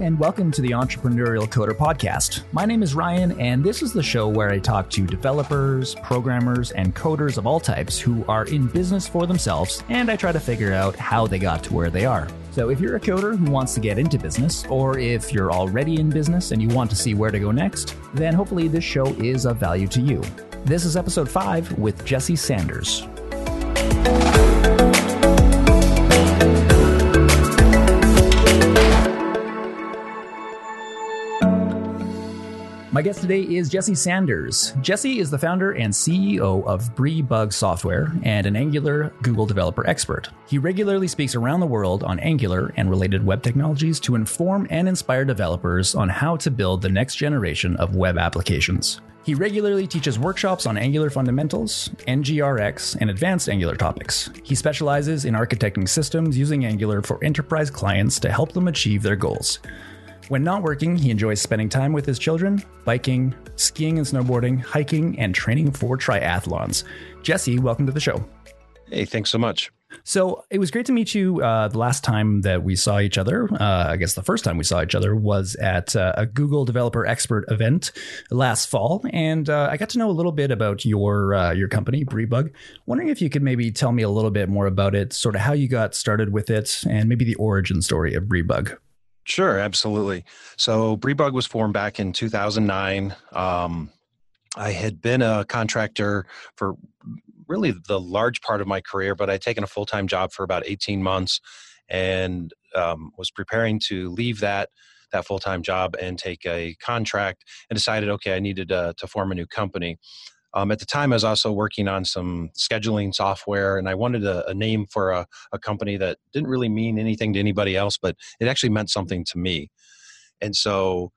and welcome to the Entrepreneurial Coder Podcast. My name is Ryan, and this is the show where I talk to developers, programmers, and coders of all types who are in business for themselves, and I try to figure out how they got to where they are. So, if you're a coder who wants to get into business, or if you're already in business and you want to see where to go next, then hopefully this show is of value to you. This is episode 5 with Jesse Sanders. My guest today is Jesse Sanders. Jesse is the founder and CEO of BrieBug Software and an Angular Google developer expert. He regularly speaks around the world on Angular and related web technologies to inform and inspire developers on how to build the next generation of web applications. He regularly teaches workshops on Angular fundamentals, NGRX, and advanced Angular topics. He specializes in architecting systems using Angular for enterprise clients to help them achieve their goals. When not working, he enjoys spending time with his children, biking, skiing and snowboarding, hiking, and training for triathlons. Jesse, welcome to the show. Hey, thanks so much. So it was great to meet you. Uh, the last time that we saw each other, uh, I guess the first time we saw each other was at uh, a Google Developer Expert event last fall, and uh, I got to know a little bit about your uh, your company, BrieBug. Wondering if you could maybe tell me a little bit more about it, sort of how you got started with it, and maybe the origin story of BrieBug. Sure, absolutely. So BrieBug was formed back in 2009. Um, I had been a contractor for really the large part of my career, but I'd taken a full time job for about 18 months and um, was preparing to leave that that full time job and take a contract and decided, okay, I needed to, to form a new company. Um, at the time, I was also working on some scheduling software, and I wanted a, a name for a, a, company that didn't really mean anything to anybody else, but it actually meant something to me. And so,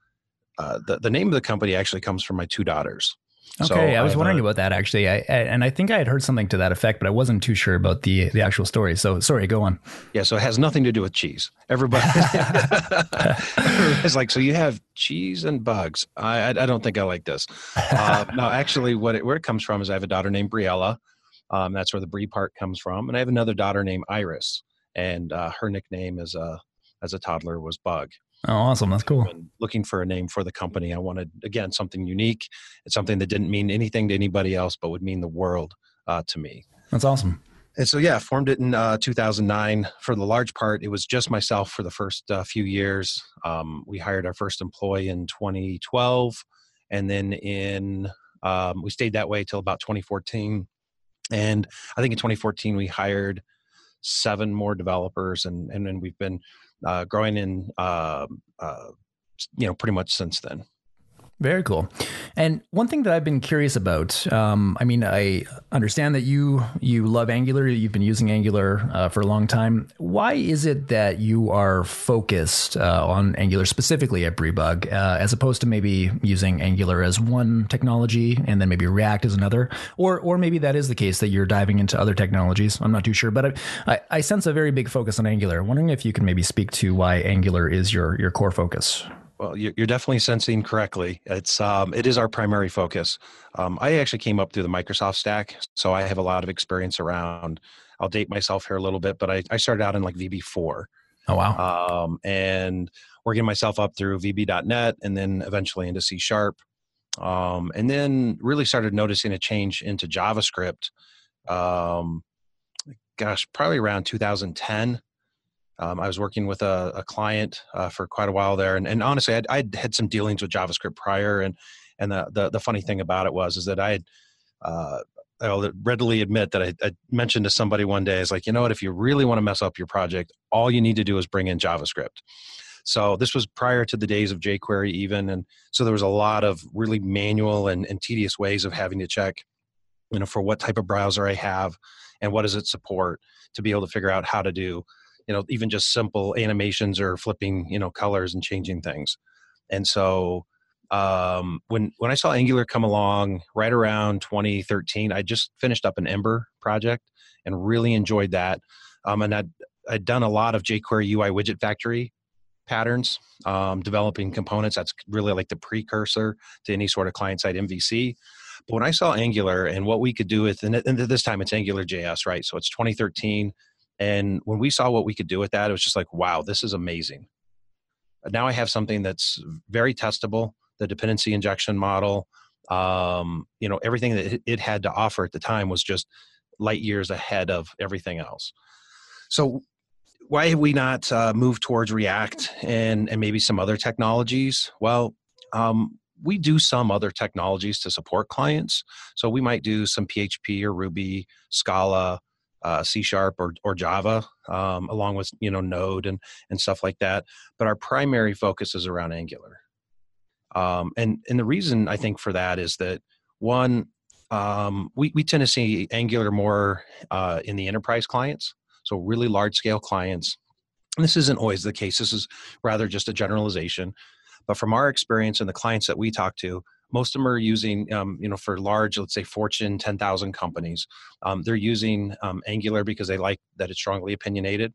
uh, the the name of the company actually comes from my two daughters. Okay, so I was wondering a, about that actually, I, I, and I think I had heard something to that effect, but I wasn't too sure about the the actual story. So sorry, go on. Yeah, so it has nothing to do with cheese. Everybody is like, so you have cheese and bugs. I I, don't think I like this. Uh, no, actually, what it, where it comes from is I have a daughter named Briella. Um, that's where the Bree part comes from, and I have another daughter named Iris, and uh, her nickname as a as a toddler was Bug. Oh, awesome. That's cool. looking for a name for the company. I wanted, again, something unique. It's something that didn't mean anything to anybody else, but would mean the world uh, to me. That's awesome. And so, yeah, formed it in uh, 2009. For the large part, it was just myself for the first uh, few years. Um, we hired our first employee in 2012. And then in, um, we stayed that way till about 2014. And I think in 2014, we hired seven more developers. And, and then we've been growing in, uh, uh, you know, pretty much since then. Very cool. And one thing that I've been curious about, um, I mean, I understand that you you love Angular. You've been using Angular uh, for a long time. Why is it that you are focused uh, on Angular specifically at BrieBug, uh, as opposed to maybe using Angular as one technology and then maybe React as another, or or maybe that is the case that you're diving into other technologies. I'm not too sure, but I, I, I sense a very big focus on Angular. I'm wondering if you can maybe speak to why Angular is your your core focus. Well, you're definitely sensing correctly. It's um, it is our primary focus. Um, I actually came up through the Microsoft stack, so I have a lot of experience around. I'll date myself here a little bit, but I, I started out in like VB4. Oh wow! Um, and working myself up through VB.NET, and then eventually into C Sharp, um, and then really started noticing a change into JavaScript. Um, gosh, probably around 2010 um, I was working with a, a client uh, for quite a while there, and, and honestly, I'd, had some dealings with JavaScript prior, and and the, the, the funny thing about it was is that I had uh, I'll readily admit that I, I, mentioned to somebody one day is like, you know what, if you really want to mess up your project, all you need to do is bring in JavaScript. So this was prior to the days of jQuery even, and so there was a lot of really manual and, and tedious ways of having to check, you know, for what type of browser I have and what does it support to be able to figure out how to do you know even just simple animations or flipping you know colors and changing things and so um, when when I saw Angular come along right around 2013, I just finished up an Ember project and really enjoyed that. Um, and I'd I'd done a lot of jQuery UI widget factory patterns, um, developing components. That's really like the precursor to any sort of client side MVC. But when I saw Angular and what we could do with, and, and this time it's Angular JS, right? So it's 2013. And when we saw what we could do with that, it was just like, wow, this is amazing. now I have something that's very testable. The dependency injection model, um, you know, everything that it had to offer at the time was just light years ahead of everything else. So why have we not uh, moved towards React and and maybe some other technologies? Well, um, we do some other technologies to support clients. So we might do some PHP or Ruby, Scala, uh, C Sharp or, or Java, um, along with you know Node and and stuff like that. But our primary focus is around Angular. Um, and and the reason I think for that is that one, um, we we tend to see Angular more uh, in the enterprise clients, so really large scale clients. And this isn't always the case. This is rather just a generalization. But from our experience and the clients that we talk to, most of them are using, um, you know, for large, let's say Fortune 10,000 companies, um, they're using um, Angular because they like that it's strongly opinionated.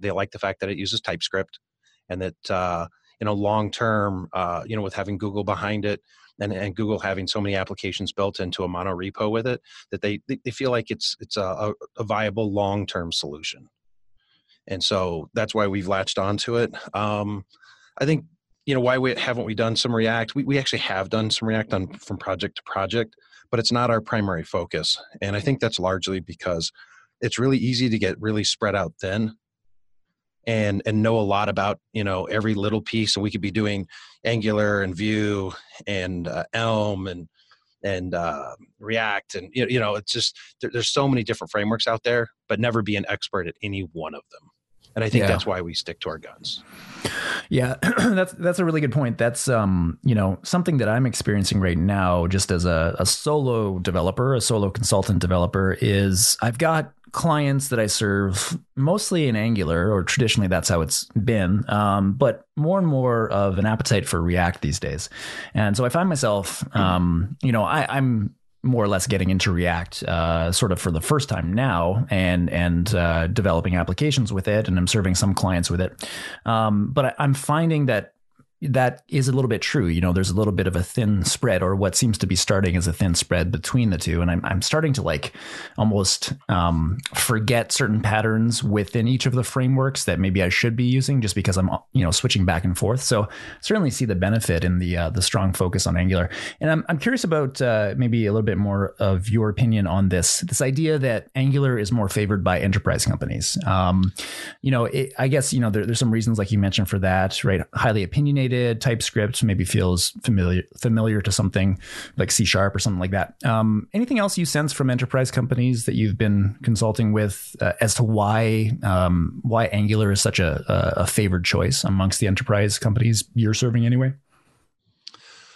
They like the fact that it uses TypeScript and that, uh, you know, long term, uh, you know, with having Google behind it and, and Google having so many applications built into a mono repo with it, that they, they feel like it's, it's a, a viable long term solution. And so that's why we've latched onto it. Um, I think you know why we haven't we done some react? We, we actually have done some react on from project to project but it's not our primary focus. And i think that's largely because it's really easy to get really spread out thin and and know a lot about you know every little piece. And we could be doing angular and vue and uh, elm and and uh, react. And you know it's just there, there's so many different frameworks out there but never be an expert at any one of them and i think yeah. that's why we stick to our guns yeah, that's that's a really good point. That's um, you know, something that I'm experiencing right now just as a, a solo developer, a solo consultant developer is I've got clients that I serve mostly in Angular, or traditionally that's how it's been, um, but more and more of an appetite for React these days. And so I find myself, um, you know, I, I'm more or less getting into React uh, sort of for the first time now and and uh, developing applications with it and I'm serving some clients with it. Um, but I, I'm finding that that is a little bit true. You know, there's a little bit of a thin spread, or what seems to be starting as a thin spread between the two. And I'm, I'm starting to like almost um, forget certain patterns within each of the frameworks that maybe I should be using just because I'm, you know, switching back and forth. So certainly see the benefit in the uh, the strong focus on Angular. And I'm, I'm curious about uh, maybe a little bit more of your opinion on this this idea that Angular is more favored by enterprise companies. Um, you know, it, I guess you know there, there's some reasons like you mentioned for that, right? Highly opinionated TypeScript maybe feels familiar familiar to something like C sharp or something like that. Um, anything else you sense from enterprise companies that you've been consulting with uh, as to why um, why Angular is such a, a, favored choice amongst the enterprise companies you're serving anyway?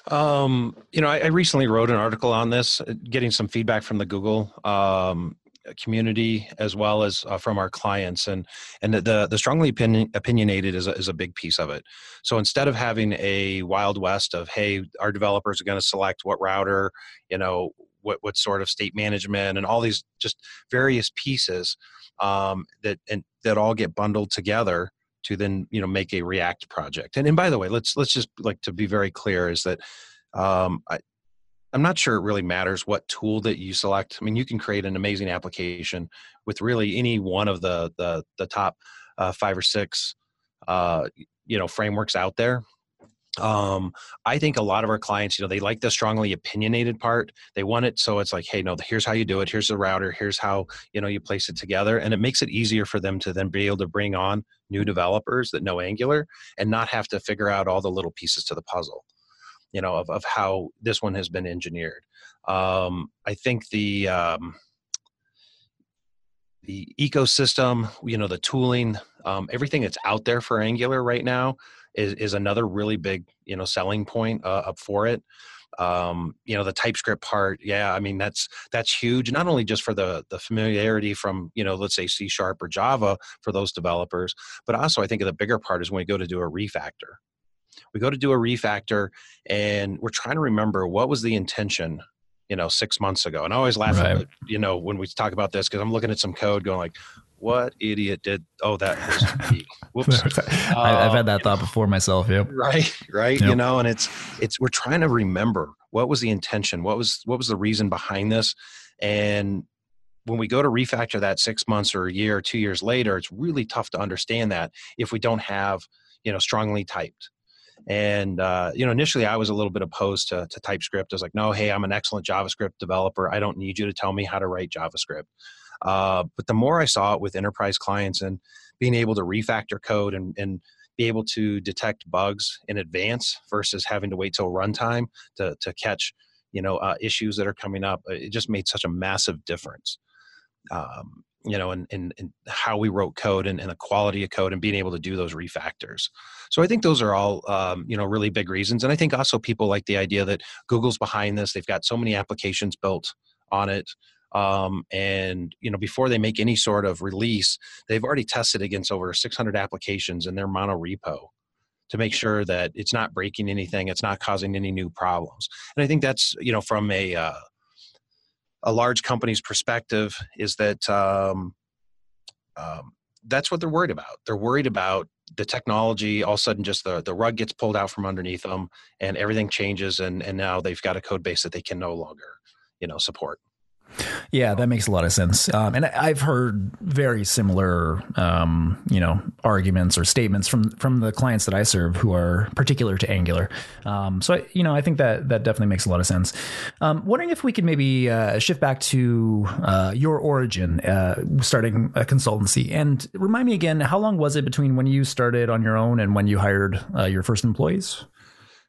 Um, you know, I, I, recently wrote an article on this, uh, getting some feedback from the Google um, community as well as uh, from our clients and and the the strongly opinion, opinionated is a, is a big piece of it. So instead of having a wild west of hey our developers are going to select what router you know what what sort of state management and all these just various pieces um, that and that all get bundled together to then you know make a react project. And and by the way let's let's just like to be very clear is that um, I, I'm not sure it really matters what tool that you select. I mean, you can create an amazing application with really any one of the the, the top uh, five or six uh, you know frameworks out there. Um, I think a lot of our clients, you know, they like the strongly opinionated part. They want it so it's like, hey, no, here's how you do it. Here's the router. Here's how you know you place it together, and it makes it easier for them to then be able to bring on new developers that know Angular and not have to figure out all the little pieces to the puzzle you know of, of how this one has been engineered. Um, i think the um, the ecosystem you know the tooling um, everything that's out there for angular right now is, is another really big you know selling point uh, up for it. Um, you know the typescript part yeah i mean that's that's huge not only just for the the familiarity from you know let's say c sharp or java for those developers but also i think the bigger part is when we go to do a refactor we go to do a refactor and we're trying to remember what was the intention you know six months ago. And i always laugh right. at you know when we talk about this because i'm looking at some code going like what idiot did oh that was me. Whoops. I've had that um, thought before myself yep. Right right yep. you know and it's it's we're trying to remember what was the intention what was what was the reason behind this. And when we go to refactor that six months or a year or two years later it's really tough to understand that if we don't have you know strongly typed and uh, you know initially i was a little bit opposed to, to typescript. I was like no hey i'm an excellent javascript developer. I don't need you to tell me how to write javascript. Uh, but the more i saw it with enterprise clients and being able to refactor code and, and be able to detect bugs in advance versus having to wait till runtime to, to catch you know uh, issues that are coming up it just made such a massive difference. Um, you know, and, and, and how we wrote code and, and, the quality of code and being able to do those refactors. So I think those are all, um, you know, really big reasons. And I think also people like the idea that Google's behind this. They've got so many applications built on it. Um, and, you know, before they make any sort of release, they've already tested against over 600 applications in their mono repo to make sure that it's not breaking anything, it's not causing any new problems. And I think that's, you know, from a, uh, a large company's perspective is that um, um, that's what they're worried about. They're worried about the technology. All of a sudden, just the the rug gets pulled out from underneath them, and everything changes, and and now they've got a code base that they can no longer, you know, support. Yeah, that makes a lot of sense. Um, and I've heard very similar, um, you know, arguments or statements from from the clients that I serve who are particular to Angular. Um, so, I, you know, I think that that definitely makes a lot of sense. Um, wondering if we could maybe uh, shift back to uh, your origin, uh, starting a consultancy, and remind me again, how long was it between when you started on your own and when you hired uh, your first employees?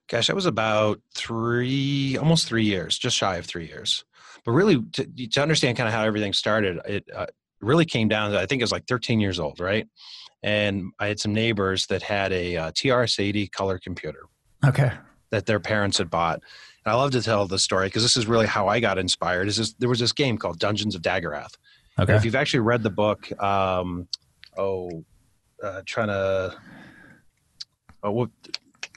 Gosh, that was about three, almost three years, just shy of three years but really to, to understand kind of how everything started it uh, really came down to i think it was like 13 years old right and i had some neighbors that had a uh, trs-80 color computer okay that their parents had bought and i love to tell the story because this is really how i got inspired is this, there was this game called dungeons of Daggorath. okay and if you've actually read the book um, oh uh, trying to oh, what,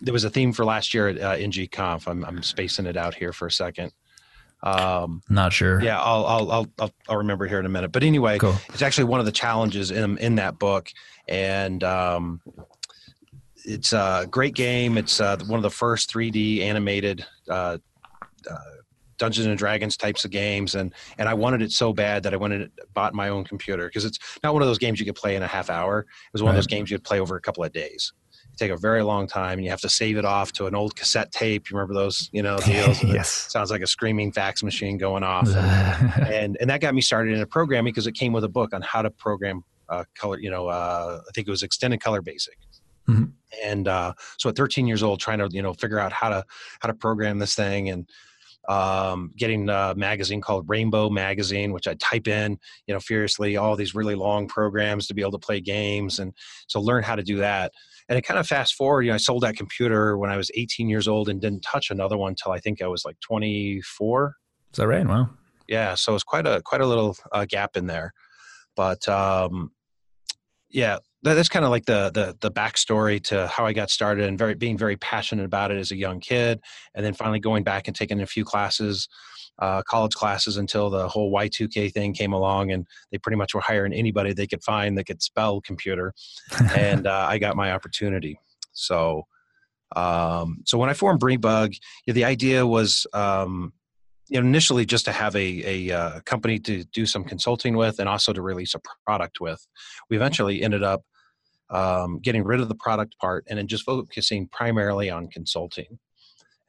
there was a theme for last year at uh, NGConf. I'm, I'm spacing it out here for a second. Um, Not sure. Yeah, I'll, I'll I'll I'll remember here in a minute. But anyway, cool. it's actually one of the challenges in in that book, and um, it's a great game. It's uh, one of the first 3D animated. Uh, uh, Dungeons and Dragons types of games, and and I wanted it so bad that I went and bought my own computer because it's not one of those games you could play in a half hour. It was one right. of those games you could play over a couple of days take a very long time and you have to save it off to an old cassette tape. You remember those you know deals? Yes. sounds like a screaming fax machine going off. And, and, and that got me started in programming because it came with a book on how to program uh, color you know uh, i think it was extended color basic. Mm-hmm. and uh, so at 13 years old trying to you know figure out how to how to program this thing and um, getting a magazine called Rainbow Magazine, which I type in, you know, furiously all these really long programs to be able to play games, and so learn how to do that. And it kind of fast forward, you know, I sold that computer when I was 18 years old and didn't touch another one until I think I was like 24. Is that right? Wow. Yeah, so it's quite a quite a little uh, gap in there, but um, yeah, that's kind of like the the the backstory to how I got started and very being very passionate about it as a young kid, and then finally going back and taking a few classes, uh, college classes until the whole Y2K thing came along, and they pretty much were hiring anybody they could find that could spell computer, and uh, I got my opportunity. So, um, so when I formed yeah, the idea was. Um, you know, initially just to have a, a uh, company to do some consulting with and also to release a product with. We eventually ended up um, getting rid of the product part and then just focusing primarily on consulting.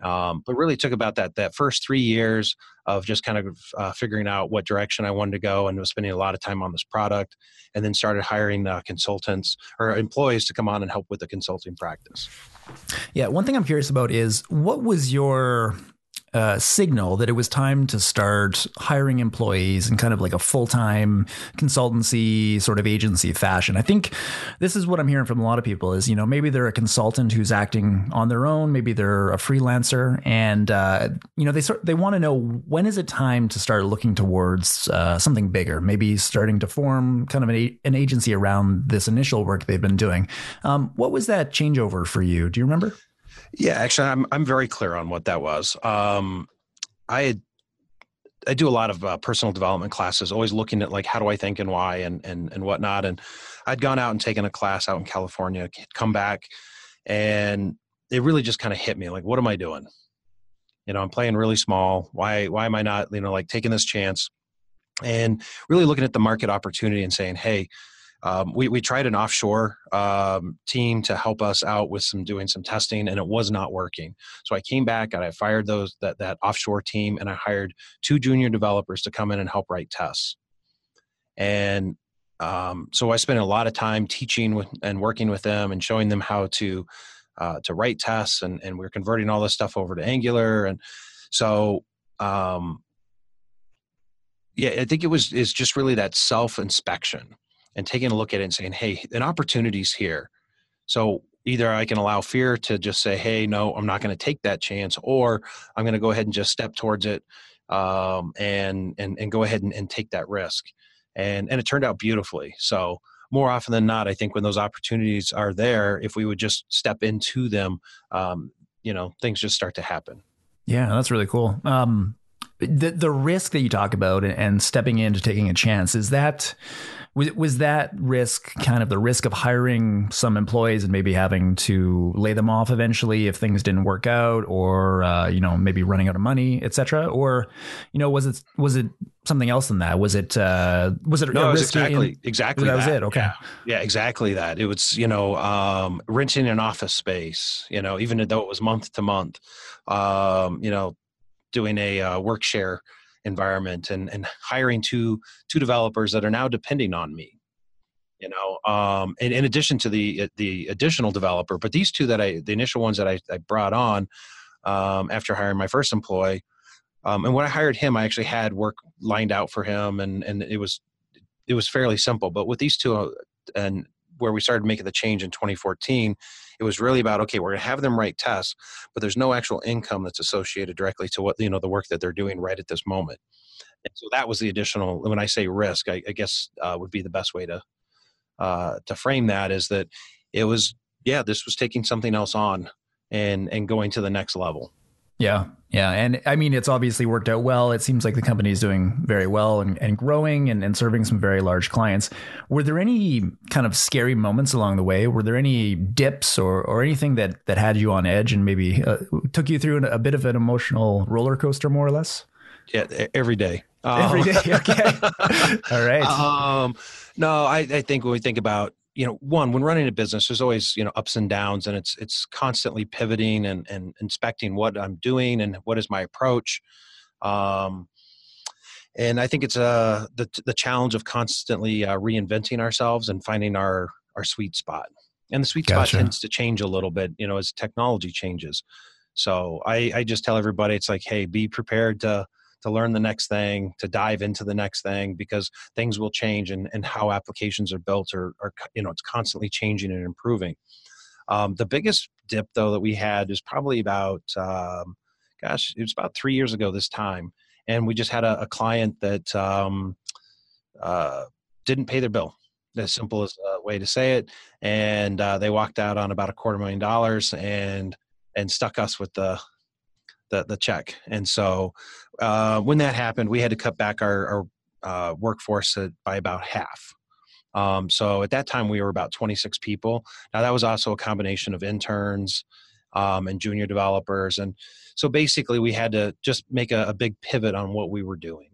Um, but really took about that that first three years of just kind of uh, figuring out what direction I wanted to go and was spending a lot of time on this product, and then started hiring uh, consultants or employees to come on and help with the consulting practice. Yeah, one thing I'm curious about is what was your uh, signal that it was time to start hiring employees in kind of like a full time consultancy sort of agency fashion. I think this is what I'm hearing from a lot of people is, you know, maybe they're a consultant who's acting on their own, maybe they're a freelancer, and, uh, you know, they start, they want to know when is it time to start looking towards uh, something bigger, maybe starting to form kind of an, an agency around this initial work they've been doing. Um, what was that changeover for you? Do you remember? Yeah, actually, I'm I'm very clear on what that was. Um, I I do a lot of uh, personal development classes, always looking at like how do I think and why and and and whatnot. And I'd gone out and taken a class out in California, come back, and it really just kind of hit me like, what am I doing? You know, I'm playing really small. Why why am I not you know like taking this chance? And really looking at the market opportunity and saying, hey, um, we, we tried an offshore um, team to help us out with some doing some testing and it was not working. So i came back and i fired those that, that offshore team and i hired two junior developers to come in and help write tests. And um, so i spent a lot of time teaching with, and working with them and showing them how to uh, to write tests and, and we're converting all this stuff over to angular. And so um, yeah i think it was is just really that self inspection and taking a look at it and saying, hey, an opportunity's here. So either I can allow fear to just say, hey, no, I'm not going to take that chance, or I'm going to go ahead and just step towards it um, and, and, and go ahead and, and take that risk. And, and it turned out beautifully. So more often than not, I think when those opportunities are there, if we would just step into them, um, you know, things just start to happen. Yeah, that's really cool. Um, the the risk that you talk about and stepping into taking a chance is that was, was that risk kind of the risk of hiring some employees and maybe having to lay them off eventually if things didn't work out, or uh, you know maybe running out of money, etc. Or you know was it was it something else than that? Was it uh, was it no? It was exactly in, exactly that, that, was it. Okay, yeah. yeah, exactly that. It was you know um, renting an office space. You know even though it was month to month, um, you know doing a uh, work share environment and, and hiring two two developers that are now depending on me you know um, in, in addition to the the additional developer. But these two that i the initial ones that i, I brought on um, after hiring my first employee um, and when i hired him i actually had work lined out for him and and it was it was fairly simple. But with these two uh, and where we started making the change in 2014 it was really about okay we're going to have them write tests but there's no actual income that's associated directly to what you know the work that they're doing right at this moment. And so that was the additional when i say risk i, I guess uh, would be the best way to uh, to frame that is that it was yeah this was taking something else on and and going to the next level yeah. Yeah. And I mean, it's obviously worked out well. It seems like the company is doing very well and, and growing and, and serving some very large clients. Were there any kind of scary moments along the way? Were there any dips or, or anything that, that had you on edge and maybe uh, took you through a bit of an emotional roller coaster, more or less? Yeah, every day. Every um, day. Okay. All right. Um, no, I, I think when we think about you know one when running a business there's always you know ups and downs and it's it's constantly pivoting and and inspecting what i'm doing and what is my approach. Um and i think it's uh the the challenge of constantly uh, reinventing ourselves and finding our our sweet spot. And the sweet gotcha. spot tends to change a little bit you know as technology changes. So i i just tell everybody it's like hey be prepared to to learn the next thing, to dive into the next thing, because things will change and, and how applications are built are, or you know, it's constantly changing and improving. Um, the biggest dip though that we had is probably about, um, gosh, it was about three years ago this time. And we just had a, a client that um, uh, didn't pay their bill as simple as a way to say it. And uh, they walked out on about a quarter million dollars and and stuck us with the the, the check. And so uh, when that happened, we had to cut back our, our uh, workforce by about half. Um, so at that time, we were about 26 people. Now, that was also a combination of interns um, and junior developers. And so basically, we had to just make a, a big pivot on what we were doing.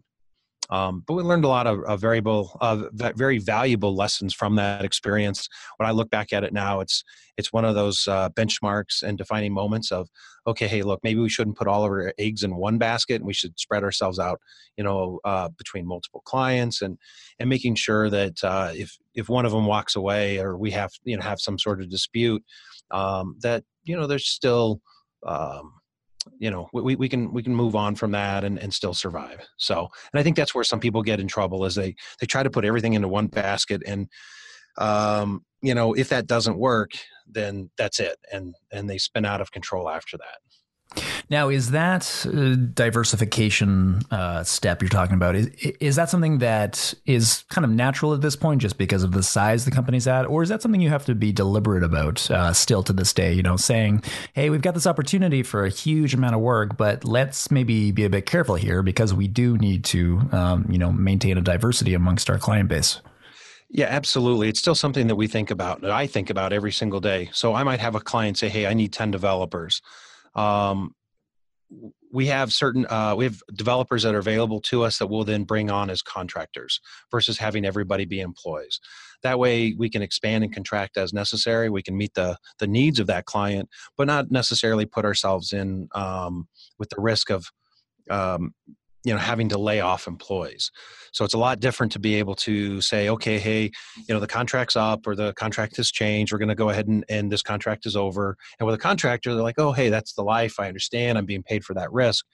Um, but we learned a lot of, of variable, uh, very valuable lessons from that experience. When I look back at it now, it's it's one of those uh, benchmarks and defining moments of, okay, hey, look, maybe we shouldn't put all of our eggs in one basket, and we should spread ourselves out, you know, uh, between multiple clients, and and making sure that uh, if if one of them walks away or we have you know have some sort of dispute, um, that you know there's still um, you know we, we can we can move on from that and, and still survive. So and i think that's where some people get in trouble is they they try to put everything into one basket and um you know if that doesn't work then that's it. And and they spin out of control after that now, is that uh, diversification uh, step you're talking about? Is is that something that is kind of natural at this point, just because of the size the company's at, or is that something you have to be deliberate about uh, still to this day? You know, saying, "Hey, we've got this opportunity for a huge amount of work, but let's maybe be a bit careful here because we do need to, um, you know, maintain a diversity amongst our client base." Yeah, absolutely. It's still something that we think about, that I think about every single day. So I might have a client say, "Hey, I need ten developers." um, we have certain uh, we have developers that are available to us that we'll then bring on as contractors versus having everybody be employees. That way we can expand and contract as necessary. We can meet the the needs of that client but not necessarily put ourselves in um, with the risk of um, you know having to lay off employees so it's a lot different to be able to say okay hey you know the contract's up or the contract has changed we're going to go ahead and, and this contract is over. And with a contractor they're like oh hey that's the life i understand i'm being paid for that risk.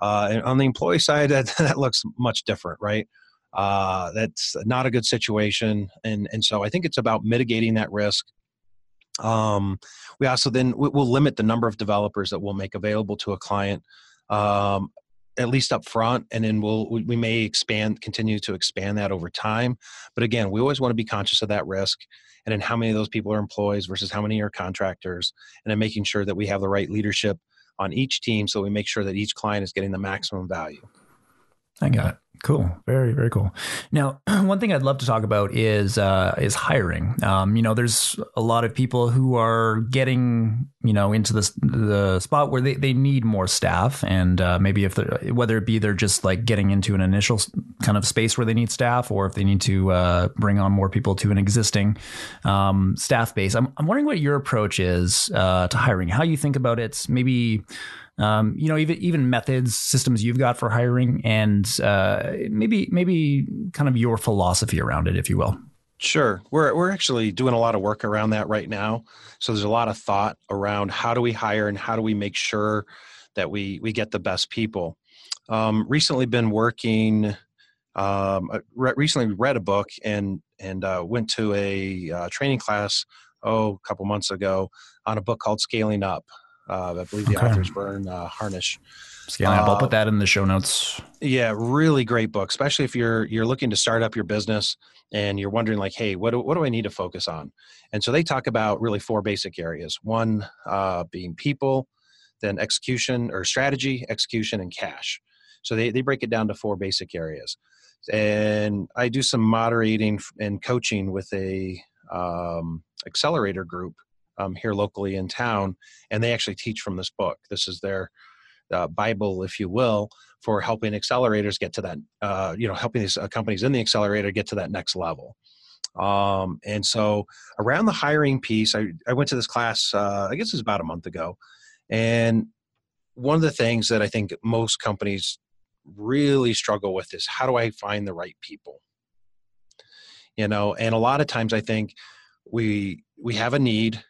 Uh, and on the employee side that, that looks much different right? Uh, that's not a good situation and and so i think it's about mitigating that risk. Um, we also then we'll limit the number of developers that we'll make available to a client. Um, at least up front and then we'll we may expand continue to expand that over time. But again we always want to be conscious of that risk and then how many of those people are employees versus how many are contractors and then making sure that we have the right leadership on each team so we make sure that each client is getting the maximum value. I got it Cool. Very, very cool. Now, one thing I'd love to talk about is uh, is hiring. Um, you know, there's a lot of people who are getting you know into the the spot where they, they need more staff, and uh, maybe if whether it be they're just like getting into an initial kind of space where they need staff, or if they need to uh, bring on more people to an existing um, staff base. I'm I'm wondering what your approach is uh, to hiring. How you think about it? Maybe um, you know, even even methods, systems you've got for hiring, and uh, maybe maybe kind of your philosophy around it, if you will. Sure, we're we're actually doing a lot of work around that right now. So there's a lot of thought around how do we hire and how do we make sure that we we get the best people. Um, recently, been working. Um, re- recently read a book and and uh, went to a uh, training class oh a couple months ago on a book called Scaling Up uh, I believe the okay. author's Verne uh, Harnish. Scaling up. I'll put that in the show notes. Yeah, really great book, especially if you're you're looking to start up your business and you're wondering like, hey, what do, what do I need to focus on? And so they talk about really four basic areas. One uh, being people, then execution or strategy, execution, and cash. So they, they break it down to four basic areas. And I do some moderating and coaching with a um, accelerator group um, here locally in town, and they actually teach from this book. This is their uh, Bible, if you will, for helping accelerators get to that, uh, you know, helping these uh, companies in the accelerator get to that next level. Um, and so around the hiring piece, I, I went to this class, uh, I guess it was about a month ago. And one of the things that I think most companies really struggle with is how do I find the right people? You know, and a lot of times I think we we have a need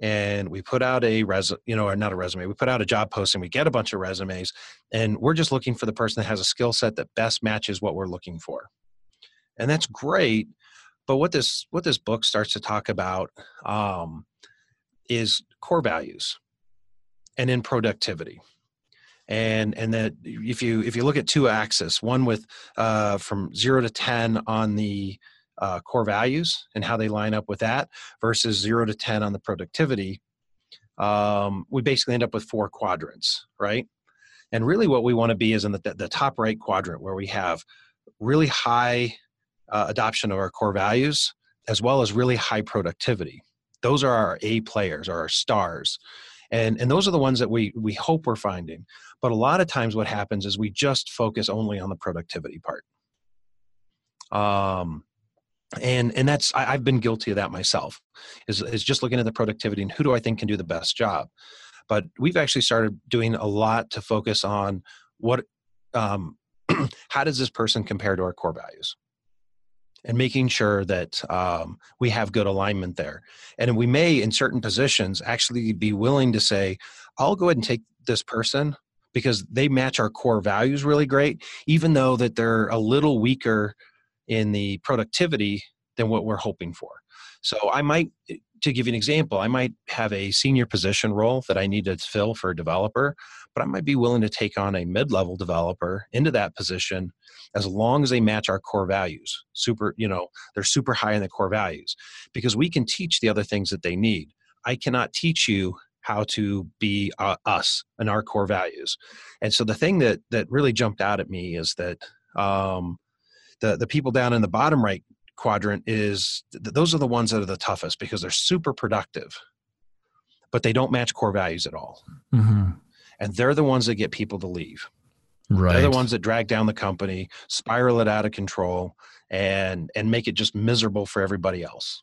and we put out a res you know or not a resume we put out a job posting we get a bunch of resumes and we're just looking for the person that has a skill set that best matches what we're looking for. And that's great but what this what this book starts to talk about um, is core values and in productivity. And and that if you if you look at two axes one with uh, from zero to ten on the uh, core values and how they line up with that versus zero to 10 on the productivity, um, we basically end up with four quadrants, right? And really, what we want to be is in the, the top right quadrant where we have really high uh, adoption of our core values as well as really high productivity. Those are our A players or our stars. And, and those are the ones that we, we hope we're finding. But a lot of times, what happens is we just focus only on the productivity part. Um, and and that's I, have been guilty of that myself is, is just looking at the productivity and who do i think can do the best job. But we've actually started doing a lot to focus on what um, how does this person compare to our core values? And making sure that um, we have good alignment there. And we may in certain positions actually be willing to say i'll go ahead and take this person because they match our core values really great even though that they're a little weaker in the productivity than what we're hoping for. So I might, eh, to give you an example, I might have a senior position role that I need to fill for a developer, but I might be willing to take on a mid-level developer into that position as long as they match our core values. Super, you know, they're super high in the core values because we can teach the other things that they need. I cannot teach you how to be uh, us and our core values. And so the thing that that really jumped out at me is that um, the the people down in the bottom right quadrant is th- those are the ones that are the toughest because they're super productive but they don't match core values at all mm-hmm. and they're the ones that get people to leave. Right. They're the ones that drag down the company, spiral it out of control, and and make it just miserable for everybody else.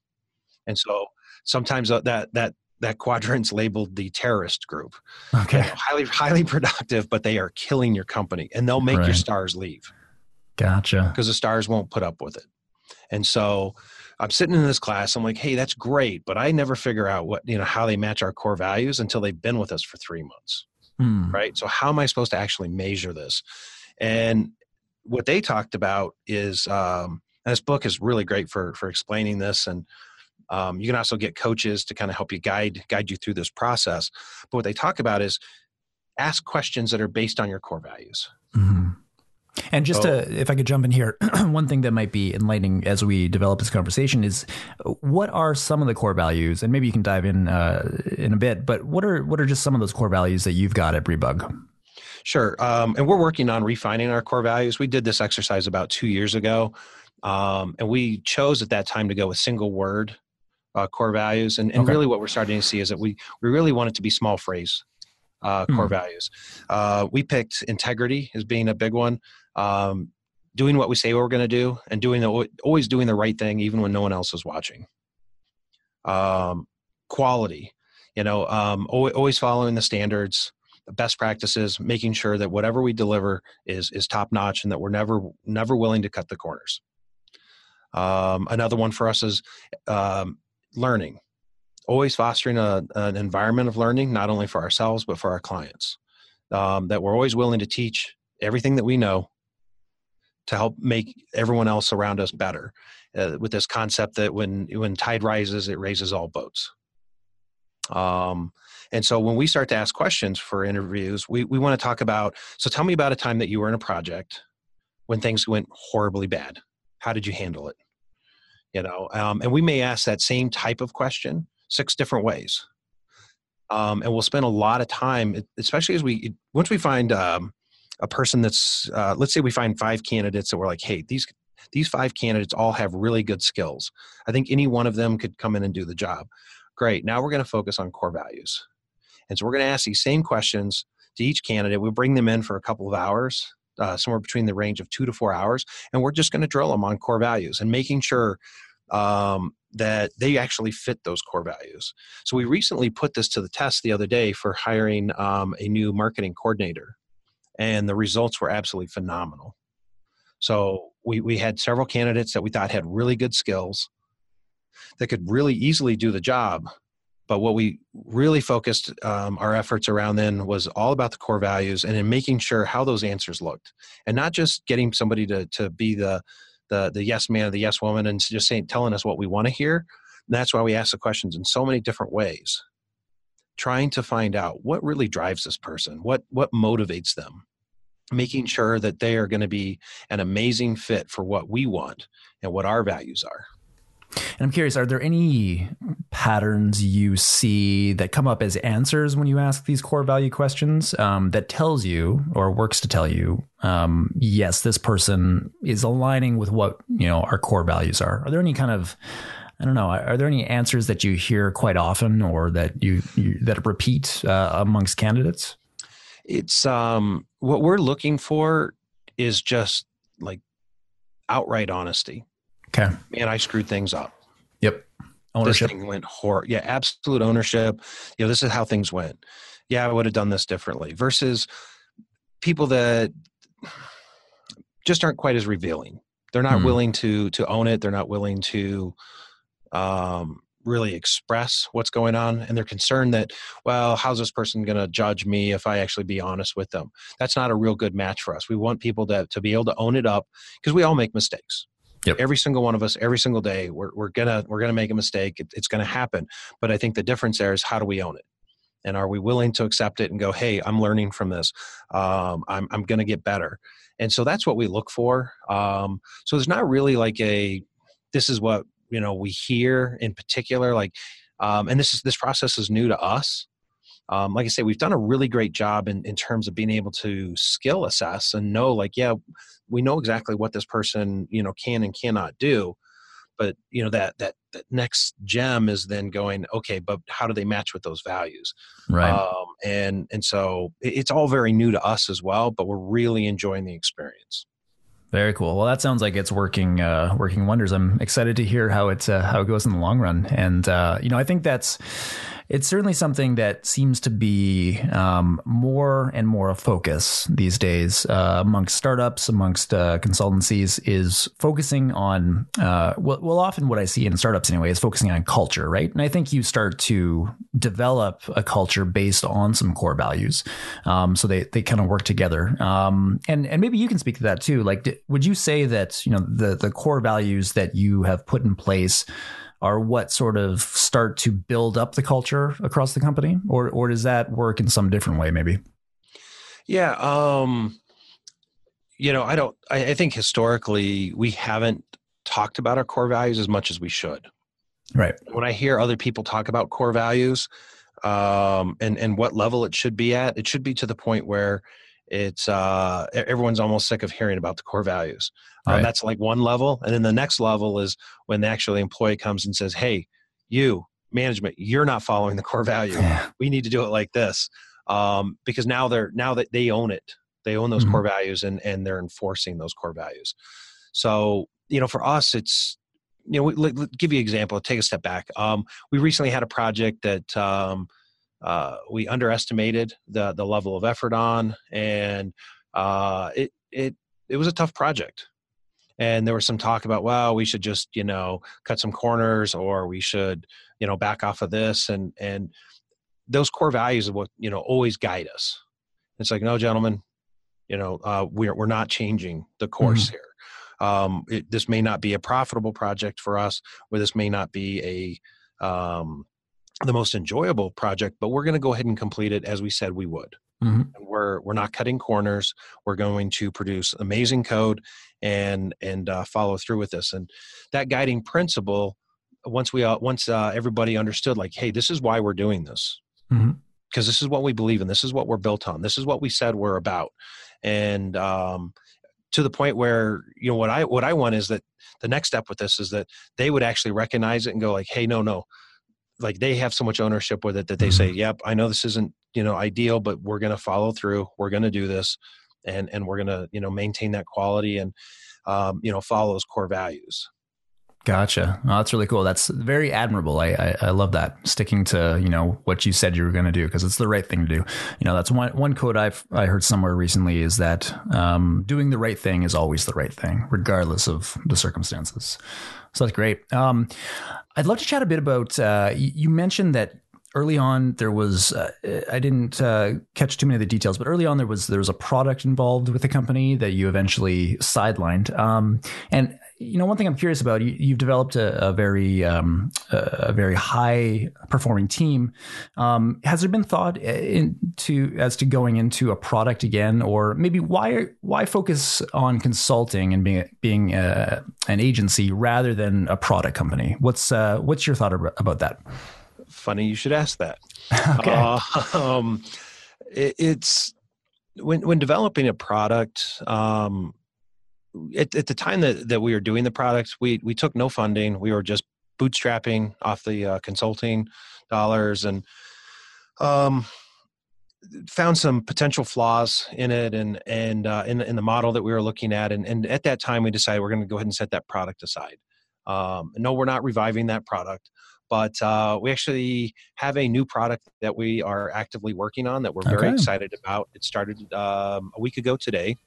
And so sometimes uh, that that that quadrant's labeled the terrorist group. Okay. You know, highly highly productive, but they are killing your company, and they'll make Right. your stars leave Gotcha. because the stars won't put up with it. And so I'm sitting in this class. I'm like, hey, that's great, but I never figure out what you know how they match our core values until they've been with us for three months Hmm. right? So how am I supposed to actually measure this? And what they talked about is, um, and this book is really great for for explaining this, and um, you can also get coaches to kind of help you guide guide you through this process. But what they talk about is ask questions that are based on your core values. Mhm. And just So- to, if I could jump in here, one thing that might be enlightening as we develop this conversation is what are some of the core values, and maybe you can dive in uh, in a bit. But what are what are just some of those core values that you've got at BrieBug? Sure. Um, and we're working on refining our core values. We did this exercise about two years ago. Um, and we chose at that time to go with single word uh, core values. And, and Okay. really what we're starting to see is that we, we really want it to be small phrase uh, core Hmm. values. Uh, we picked integrity as being a big one. Um, doing what we say we're going to do and doing the, always doing the right thing even when no one else is watching. Um, quality, you know, um, always, following the standards, the best practices, making sure that whatever we deliver is is top notch and that we're never never willing to cut the corners. Um, another one for us is um, learning, always fostering a, an environment of learning, not only for ourselves but for our clients. Um, that we're always willing to teach everything that we know to help make everyone else around us better. Uh, with this concept that when when tide rises, it raises all boats. Um, and so when we start to ask questions for interviews, we, we want to talk about so tell me about a time that you were in a project when things went horribly bad. How did you handle it? You know, um, and we may ask that same type of question six different ways. Um, and we'll spend a lot of time, especially as we once we find um, a person that's uh, let's say we find five candidates that we're like, hey, these these five candidates all have really good skills. I think any one of them could come in and do the job. Great. Now we're going to focus on core values. And so we're going to ask these same questions to each candidate. We'll bring them in for a couple of hours, uh, somewhere between the range of two to four hours, and we're just going to drill them on core values and making sure um, that they actually fit those core values. So we recently put this to the test the other day for hiring um, a new marketing coordinator, and the results were absolutely phenomenal. So we, we had several candidates that we thought had really good skills that could really easily do the job. But what we really focused um, our efforts around then was all about the core values and in making sure how those answers looked, and not just getting somebody to to be the the the yes man or the yes woman and just saying telling us what we want to hear. And that's why we ask the questions in so many different ways, trying to find out what really drives this person, what what motivates them, making sure that they are going to be an amazing fit for what we want and what our values are. And I'm curious, are there any patterns you see that come up as answers when you ask these core value questions um, that tells you or works to tell you, um, yes, this person is aligning with what you know our core values are? Are there any kind of I don't know. Are there any answers that you hear quite often, or that you, you that repeat uh, amongst candidates? It's um, what we're looking for is just like outright honesty. Okay. Man, I screwed things up. Yep. Ownership. This thing went horrible. Yeah, absolute ownership. You know, this is how things went. Yeah, I would have done this differently. Versus people that just aren't quite as revealing. They're not Hmm. willing to to own it. They're not willing to um, really express what's going on, and they're concerned that, well, how's this person going to judge me if I actually be honest with them? That's not a real good match for us. We want people to to be able to own it up because we all make mistakes. Yep. Every single one of us, every single day, we're, we're gonna we're gonna make a mistake. It, it's gonna happen. But I think the difference there is how do we own it, and are we willing to accept it and go, hey, I'm learning from this. Um, I'm I'm gonna get better. And so that's what we look for. Um, so there's not really like a this is what you know we hear in particular. Like, um, and this is this process is new to us. Um, like I say, we've done a really great job in, in terms of being able to skill assess and know, like, yeah, we know exactly what this person, you know, can and cannot do. but you know that that that next gem is then going okay but how do they match with those values right um, and and so it's all very new to us as well but we're really enjoying the experience very cool. Well, that sounds like it's working uh, working wonders. I'm excited to hear how it uh, how it goes in the long run. And uh, you know, I think that's it's certainly something that seems to be um, more and more a focus these days uh, amongst startups, amongst uh, consultancies, is focusing on, uh, well, well, often what I see in startups anyway is focusing on culture, right? And I think you start to develop a culture based on some core values. Um, so they, they kind of work together. Um, and, and maybe you can speak to that too. Like, would you say that, you know, the, the core values that you have put in place are what sort of start to build up the culture across the company, or or does that work in some different way, maybe? Yeah, um, you know, I don't. I, I think historically we haven't talked about our core values as much as we should. Right. When I hear other people talk about core values um, and and what level it should be at, it should be to the point where it's uh, everyone's almost sick of hearing about the core values. Um, right. That's like one level, and then the next level is when the actual employee comes and says, "Hey, you management, you're not following the core value. Yeah. We need to do it like this." Um, because now they're now that they own it, they own those mm-hmm. core values, and and they're enforcing those core values. So you know, for us, it's you know, we, let, let, give you an example. Take a step back. Um, we recently had a project that um, uh, we underestimated the the level of effort on, and uh, it it it was a tough project. And there was some talk about, well, we should just you know cut some corners, or we should you know back off of this, and and those core values are what you know always guide us. It's like, no, gentlemen, you know, uh, we're we're not changing the course mm-hmm. here. Um, it, this may not be a profitable project for us, or this may not be a um, the most enjoyable project, but we're going to go ahead and complete it as we said we would. Mm-hmm. we're we're not cutting corners. We're going to produce amazing code and and uh, follow through with this. And that guiding principle, once we uh, once uh, everybody understood, like, hey, this is why we're doing this, because mm-hmm. this is what we believe in. This is what we're built on. This is what we said we're about. And um, to the point where you know what I what I want is that the next step with this is that they would actually recognize it and go like, hey, no, no like they have so much ownership with it that they say, mm-hmm. "Yep, I know this isn't you know ideal, but we're going to follow through. We're going to do this, and and we're going to you know maintain that quality and um, you know follow those core values." Gotcha. Oh, that's really cool. That's very admirable. I, I, I love that sticking to you know what you said you were going to do because it's the right thing to do. You know, that's one one quote I've I heard somewhere recently is that um, doing the right thing is always the right thing, regardless of the circumstances. So that's great. Um, I'd love to chat a bit about. Uh, you mentioned that early on there was uh, I didn't uh, catch too many of the details, but early on there was there was a product involved with the company that you eventually sidelined. Um, and you know, one thing I'm curious about, you, have developed a, a very um, a very high performing team. Um, has there been thought into as to going into a product again, or maybe why why focus on consulting and being being a, uh, an agency rather than a product company? What's uh, what's your thought about that? Funny you should ask that. okay. Uh, um, it, it's when when developing a product. Um, at, at the time that, that we were doing the product, we we took no funding. We were just bootstrapping off the uh, consulting dollars and um, found some potential flaws in it and and uh, in in the model that we were looking at. And and at that time, we decided we're going to go ahead and set that product aside. Um, no, we're not reviving that product, but uh, we actually have a new product that we are actively working on that we're very okay. excited about. It started um, a week ago today.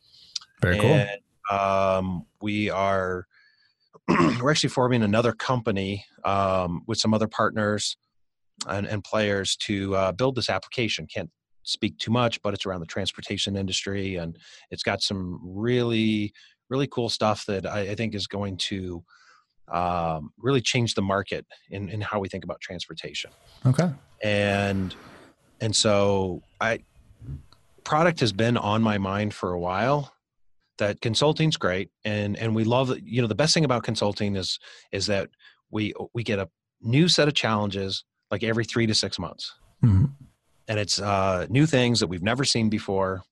Very and, cool um, we are we're actually forming another company um, with some other partners and, and players to uh, build this application. Can't speak too much, but it's around the transportation industry, and it's got some really really cool stuff that I, I think is going to um, really change the market in, in how we think about transportation. Okay. And and so I product has been on my mind for a while that consulting's great and and we love you know the best thing about consulting is is that we we get a new set of challenges like every three to six months mm-hmm. and it's uh, new things that we've never seen before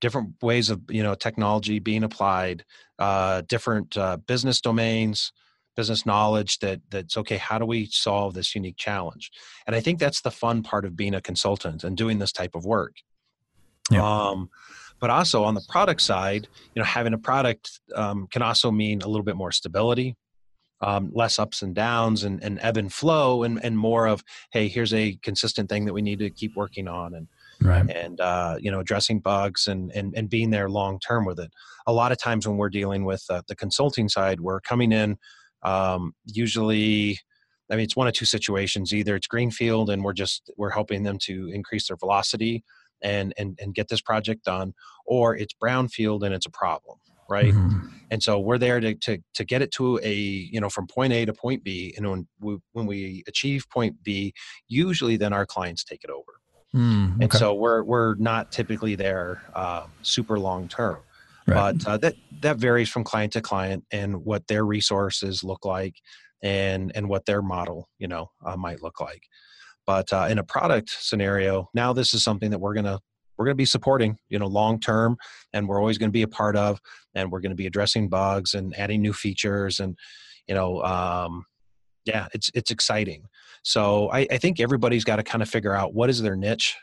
different ways of you know technology being applied uh, different uh, business domains business knowledge that that's okay how do we solve this unique challenge and i think that's the fun part of being a consultant and doing this type of work yeah. um, but also on the product side you know having a product um, can also mean a little bit more stability um, less ups and downs and, and ebb and flow and, and more of hey here's a consistent thing that we need to keep working on and right. and uh, you know addressing bugs and, and and being there long term with it a lot of times when we're dealing with uh, the consulting side we're coming in um, usually i mean it's one of two situations either it's greenfield and we're just we're helping them to increase their velocity and and, and get this project done or it's brownfield and it's a problem right mm-hmm. and so we're there to, to to get it to a you know from point a to point b and when we when we achieve point b usually then our clients take it over mm, okay. and so we're we're not typically there uh, super long term right. but uh, that that varies from client to client and what their resources look like and and what their model you know uh, might look like but uh, in a product scenario now this is something that we're going to we're going to be supporting you know long term and we're always going to be a part of and we're going to be addressing bugs and adding new features and you know um, yeah it's it's exciting. So I, I think everybody's got to kind of figure out what is their niche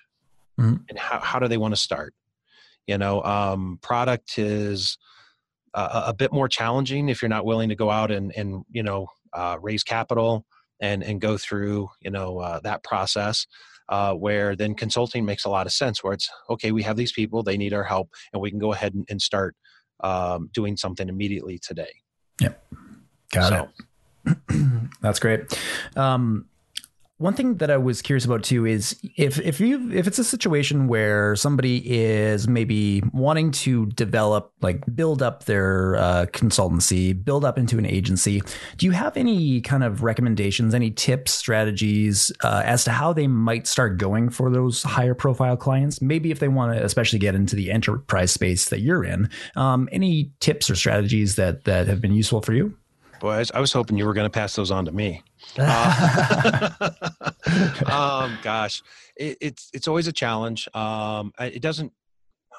mm-hmm. and how, how do they want to start? You know um, product is a, a, bit more challenging if you're not willing to go out and and you know uh, raise capital and and go through you know uh, that process uh, where then consulting makes a lot of sense where it's okay we have these people they need our help and we can go ahead and, and start um, doing something immediately today. Yep. Got so. it that's great. Um, one thing that I was curious about too is if if you if it's a situation where somebody is maybe wanting to develop like build up their uh, consultancy, build up into an agency, do you have any kind of recommendations, any tips, strategies uh, as to how they might start going for those higher profile clients? Maybe if they want to especially get into the enterprise space that you're in, um, any tips or strategies that that have been useful for you? Boy, I was hoping you were going to pass those on to me. Uh, um, gosh, it, it's it's always a challenge. Um, it doesn't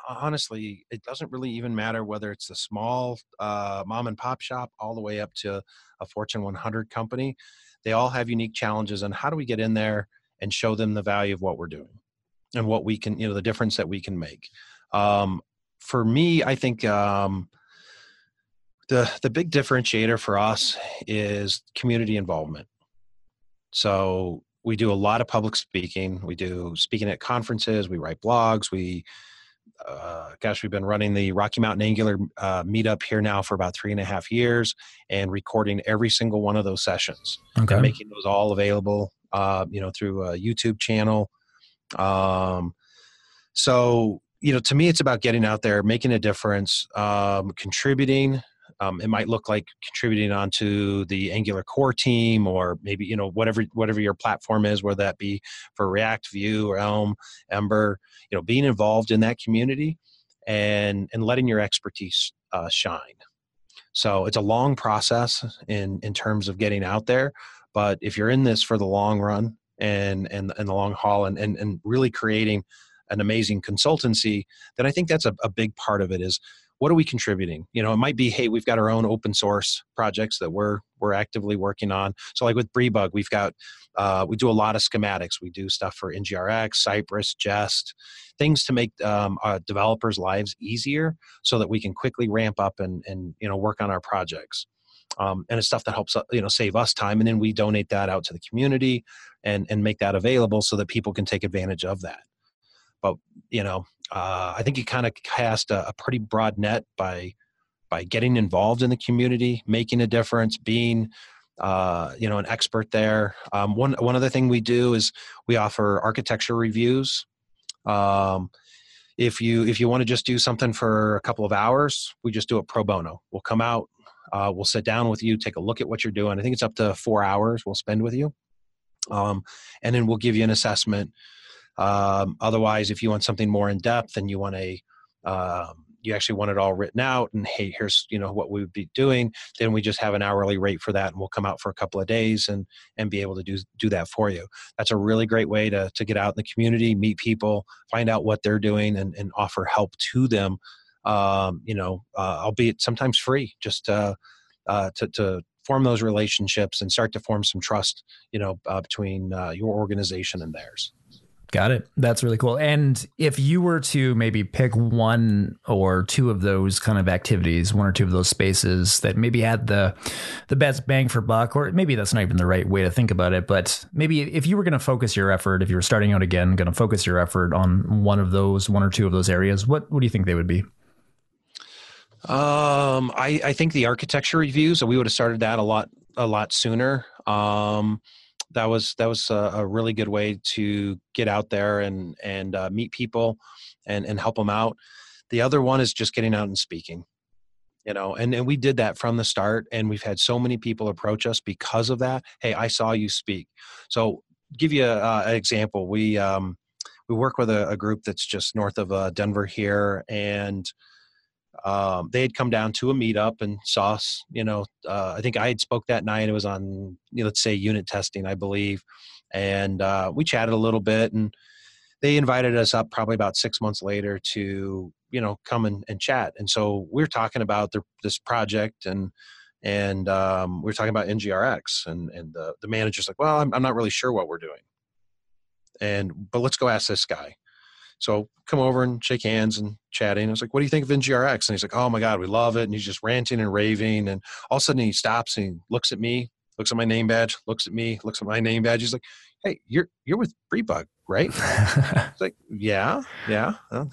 honestly, it doesn't really even matter whether it's a small uh, mom and pop shop all the way up to a Fortune 100 company. They all have unique challenges, and how do we get in there and show them the value of what we're doing and what we can, you know, the difference that we can make. Um, for me, I think um, the the big differentiator for us is community involvement. So we do a lot of public speaking. We do speaking at conferences. We write blogs. We uh, gosh we've been running the rocky mountain angular uh, meetup here now for about three and a half years and recording every single one of those sessions okay. and making those all available uh, you know through a youtube channel. Um, so you know to me it's about getting out there making a difference um, contributing um, it might look like contributing onto the Angular core team, or maybe you know whatever whatever your platform is, whether that be for React, Vue, or Elm, Ember. You know, being involved in that community and and letting your expertise uh, shine. So it's a long process in in terms of getting out there, but if you're in this for the long run and and and the long haul, and and, and really creating an amazing consultancy, then I think that's a, a big part of it. Is what are we contributing? You know it might be hey we've got our own open source projects that we're we're actively working on. So like with BrieBug we've got uh, we do a lot of schematics. We do stuff for ngrx cypress jest things to make um, our developers lives easier so that we can quickly ramp up and and you know work on our projects. Um, and it's stuff that helps uh, you know save us time and then we donate that out to the community and and make that available so that people can take advantage of that. But you know uh, I think you kind of cast a, a, pretty broad net by by getting involved in the community, making a difference, being uh, you know an expert there. Um, one one other thing we do is we offer architecture reviews. Um, if you if you want to just do something for a couple of hours, we just do it pro bono. We'll come out, uh, we'll sit down with you, take a look at what you're doing. I think it's up to four hours we'll spend with you, um, and then we'll give you an assessment um, otherwise, if you want something more in depth and you want a um, you actually want it all written out and hey here's you know what we would be doing then we just have an hourly rate for that and we'll come out for a couple of days and and be able to do do that for you. That's a really great way to to get out in the community meet people find out what they're doing and, and offer help to them. Um, you know uh, albeit sometimes free just uh, uh, to, to form those relationships and start to form some trust you know uh, between uh, your organization and theirs Got it. That's really cool. And if you were to maybe pick one or two of those kind of activities, one or two of those spaces that maybe had the the best bang for buck, or maybe that's not even the right way to think about it, but maybe if you were going to focus your effort, if you were starting out again, going to focus your effort on one of those, one or two of those areas, what what do you think they would be? Um, I, I think the architecture reviews. So we would have started that a lot a lot sooner. Um, that was that was a, a, really good way to get out there and and uh, meet people and and help them out. The other one is just getting out and speaking you know and, and we did that from the start and we've had so many people approach us because of that hey i saw you speak. So give you a, an example we um, we work with a, a, group that's just north of uh, denver here and um, they had come down to a meetup and saw us. You know, uh, I think I had spoke that night. It was on, you know, let's say, unit testing, I believe, and uh, we chatted a little bit. And they invited us up probably about six months later to, you know, come and, and chat. And so we are talking about this project and and um, we are talking about NGRX, and and the the manager's like, well, I'm, I'm not really sure what we're doing, and but let's go ask this guy. So come over and shake hands and chatting. I was like, what do you think of NGRX? And he's like, oh my God, we love it. And he's just ranting and raving. And all of a sudden he stops and he looks at me, looks at my name badge, looks at me, looks at my name badge. He's like, hey, you're, you're with BrieBug, right? it's like, yeah, yeah, uh,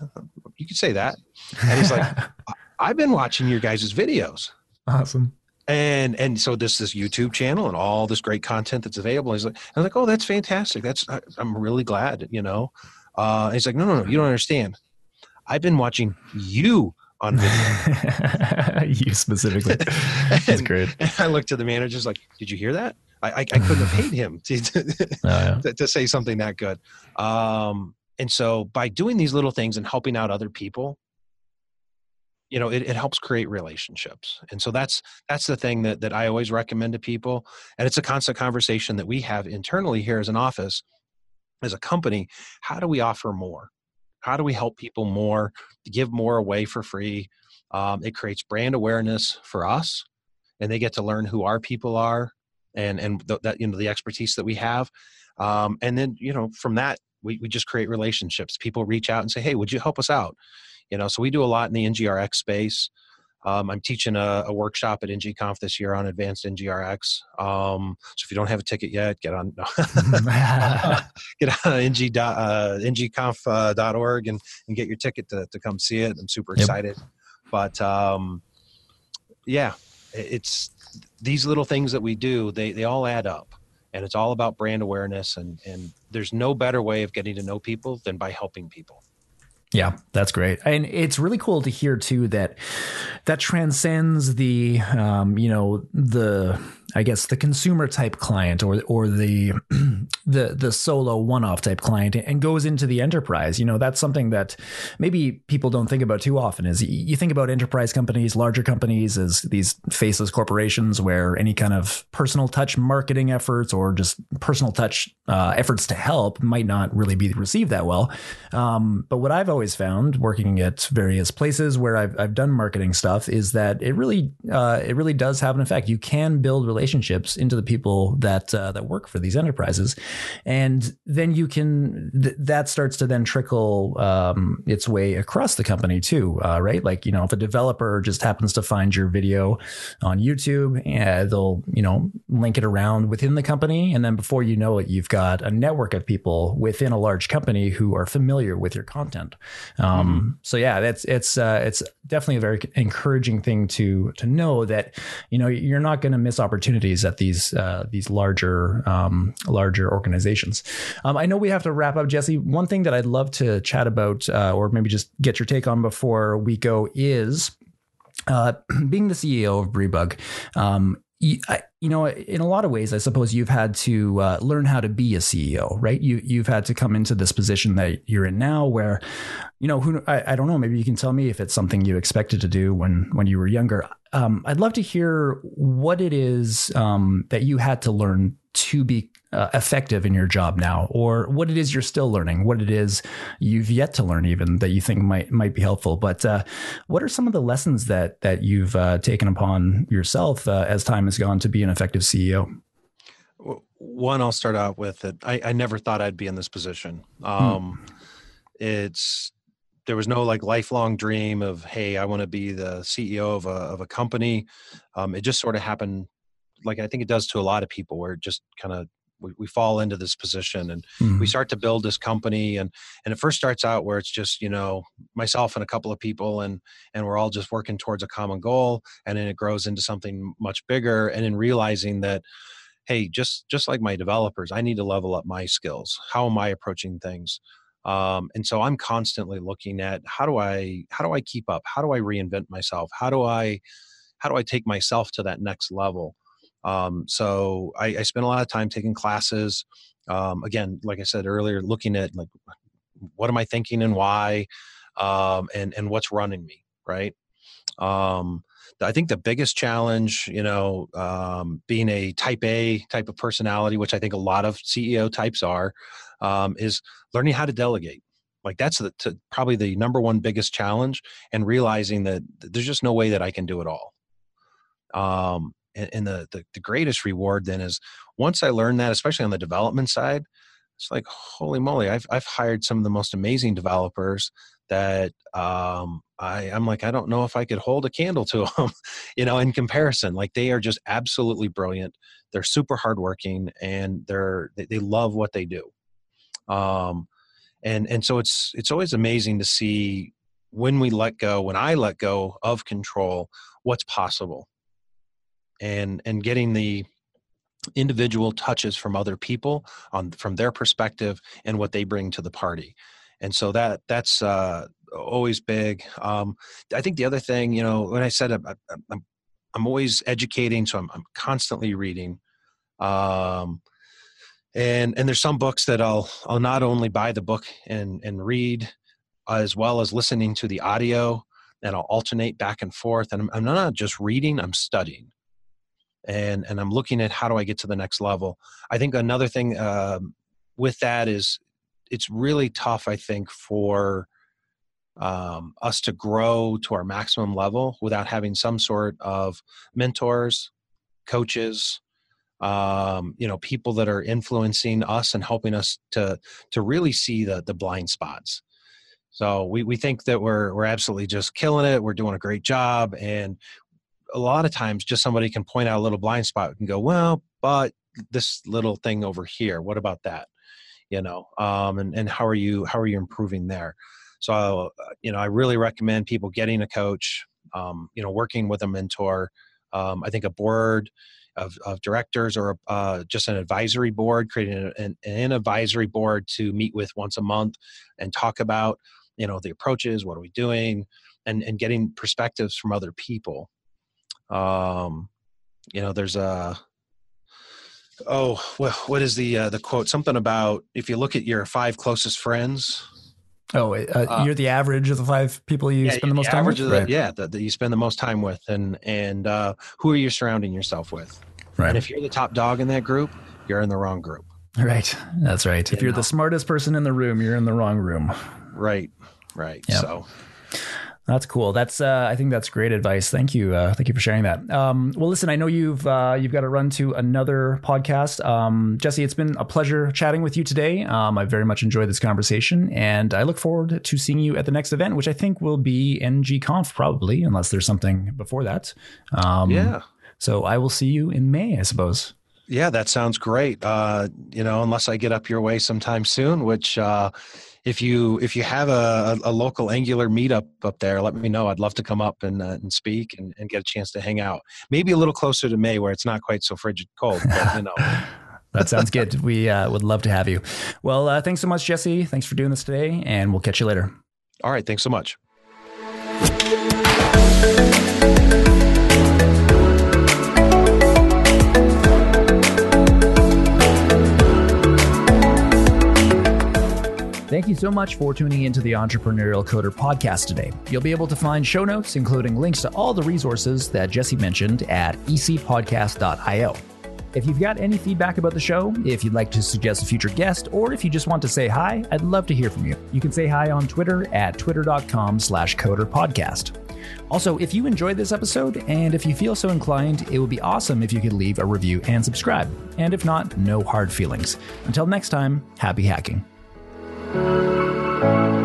you could say that. And he's like, I've been watching your guys' videos. Awesome and and so this this YouTube channel and all this great content that's available. He's like, I'm like, oh, that's fantastic. That's I, am really glad, you know. Uh, he's like, no, no, no, you don't understand. I've been watching you on video. you specifically. That's great. And I looked to the managers like, did you hear that? I, I, I couldn't have paid him to, to, oh, yeah. to, to, say something that good. Um, and so by doing these little things and helping out other people, you know, it, it helps create relationships. And so that's, that's the thing that, that I always recommend to people. And it's a constant conversation that we have internally here as an office as a company, how do we offer more? How do we help people more, give more away for free? Um, it creates brand awareness for us, and they get to learn who our people are and and th- that you know the expertise that we have. Um, and then you know from that we, we just create relationships. People reach out and say, "Hey, would you help us out?" You know, so we do a lot in the NGRX space. Um, I'm teaching a, a, workshop at NGConf this year on advanced NGRX. Um, so if you don't have a ticket yet, get on no. get on ng uh, ngconf.org uh, and, and get your ticket to, to come see it. I'm super excited. Yep. But um, yeah, it's these little things that we do. They they all add up, and it's all about brand awareness. And and there's no better way of getting to know people than by helping people. Yeah, that's great, and it's really cool to hear too that that transcends the um, you know the I guess the consumer type client or or the the the solo one off type client and goes into the enterprise. You know, that's something that maybe people don't think about too often. Is you think about enterprise companies, larger companies as these faceless corporations where any kind of personal touch marketing efforts or just personal touch uh, efforts to help might not really be received that well. Um, but what I've always found working at various places where I've I've done marketing stuff is that it really uh, it really does have an effect. You can build relationships relationships into the people that uh, that work for these enterprises, and then you can th- that starts to then trickle um, its way across the company too, uh, right? Like you know, if a developer just happens to find your video on YouTube, they'll you know link it around within the company, and then before you know it, you've got a network of people within a large company who are familiar with your content. Um, mm-hmm. So yeah, that's it's uh, it's definitely a very encouraging thing to to know that you know you're not going to miss opportunities at these uh, these larger um, larger organizations. Um, I know we have to wrap up, Jesse. One thing that I'd love to chat about, uh, or maybe just get your take on before we go, is uh, being the CEO of BrieBug. Um, you, you, know, in a lot of ways, I suppose you've had to uh, learn how to be a CEO, right? You you've had to come into this position that you're in now, where, you know, who I, I don't know. Maybe you can tell me if it's something you expected to do when when you were younger. Um, I'd love to hear what it is um, that you had to learn to be uh, effective in your job now, or what it is you're still learning, what it is you've yet to learn, even that you think might might be helpful. But uh, what are some of the lessons that that you've uh, taken upon yourself uh, as time has gone to be an effective CEO? One, I'll start out with it. I, I never thought I'd be in this position. Hmm. Um, hmm. It's there was no like lifelong dream of hey i want to be the ceo of a, of a company. Um, it just sort of happened like i think it does to a lot of people where it just kind of we, we fall into this position and mm-hmm. we start to build this company and and it first starts out where it's just you know myself and a couple of people and and we're all just working towards a common goal and then it grows into something much bigger and in realizing that hey just just like my developers i need to level up my skills. How am i approaching things um, and so i'm constantly looking at how do i how do i keep up how do i reinvent myself how do i how do i take myself to that next level um, so I, I spent a lot of time taking classes. Um, again, like I said earlier, looking at like what am I thinking and why, um, and and what's running me right. Um, I think the biggest challenge, you know, um, being a type A type of personality, which I think a lot of CEO types are, um, is learning how to delegate. Like that's the, to, probably the number one biggest challenge, and realizing that there's just no way that I can do it all. Um, and, and the, the, the greatest reward then is once I learned that, especially on the development side, it's like holy moly! I've I've hired some of the most amazing developers that um, I I'm like I don't know if I could hold a candle to them, you know. In comparison, like they are just absolutely brilliant. They're super hardworking and they're they, they love what they do. Um, and and so it's it's always amazing to see when we let go, when I let go of control, what's possible. And and getting the individual touches from other people on from their perspective and what they bring to the party. And so that that's uh, always big. Um, i think the other thing you know when i said i'm, I'm, I'm always educating so i'm, I'm constantly reading. Um, and and there's some books that i'll i'll not only buy the book and and read as well as listening to the audio and i'll alternate back and forth and i'm, I'm not just reading i'm studying and and I'm looking at how do I get to the next level. I think another thing um, with that is it's really tough. I think for um, us to grow to our maximum level without having some sort of mentors, coaches, um, you know, people that are influencing us and helping us to to really see the the blind spots. So we, we think that we're we're absolutely just killing it. We're doing a great job, and a lot of times just somebody can point out a little blind spot and go, well, but this little thing over here, what about that? You know, um, and, and how are you, how are you improving there? So, uh, you know, I really recommend people getting a coach, um, you know, working with a mentor. Um, I think a board of, of directors or uh, just an advisory board, creating an, an advisory board to meet with once a month and talk about, you know, the approaches, what are we doing, and, and getting perspectives from other people um, you know, there's a oh, well, what is the uh, the quote? Something about if you look at your five closest friends. Oh, uh, uh, you're the average of the five people you yeah, spend the most the time with. The, right. Yeah, that, you spend the most time with, and and uh, who are you surrounding yourself with? Right. And if you're the top dog in that group, you're in the wrong group. Right. That's right. You if you're know? the smartest person in the room, you're in the wrong room. Right. Right. Yep. So that's cool. That's uh, I think that's great advice. Thank you. Uh, thank you for sharing that. Um, well, listen, I know you've uh, you've got to run to another podcast. Um, Jesse, it's been a pleasure chatting with you today. Um, I very much enjoyed this conversation, and I look forward to seeing you at the next event, which I think will be NG Conf probably, unless there's something before that. Um, yeah. So I will see you in May, I suppose. Yeah, that sounds great. Uh, you know, unless I get up your way sometime soon, which uh, if you if you have a, a, local Angular meetup up there, let me know. I'd love to come up and uh, and speak and, and get a chance to hang out. Maybe a little closer to May, where it's not quite so frigid cold. But, you know. that sounds good. We uh, would love to have you. Well, uh, thanks so much, Jesse. Thanks for doing this today, and we'll catch you later. All right. Thanks so much. Thank you so much for tuning into the Entrepreneurial Coder podcast today. You'll be able to find show notes, including links to all the resources that Jesse mentioned at ecpodcast.io. If you've got any feedback about the show, if you'd like to suggest a future guest, or if you just want to say hi, I'd love to hear from you. You can say hi on Twitter at twitter.com slash coderpodcast. Also, if you enjoyed this episode, and if you feel so inclined, it would be awesome if you could leave a review and subscribe. And if not, no hard feelings. Until next time, happy hacking. Thank you.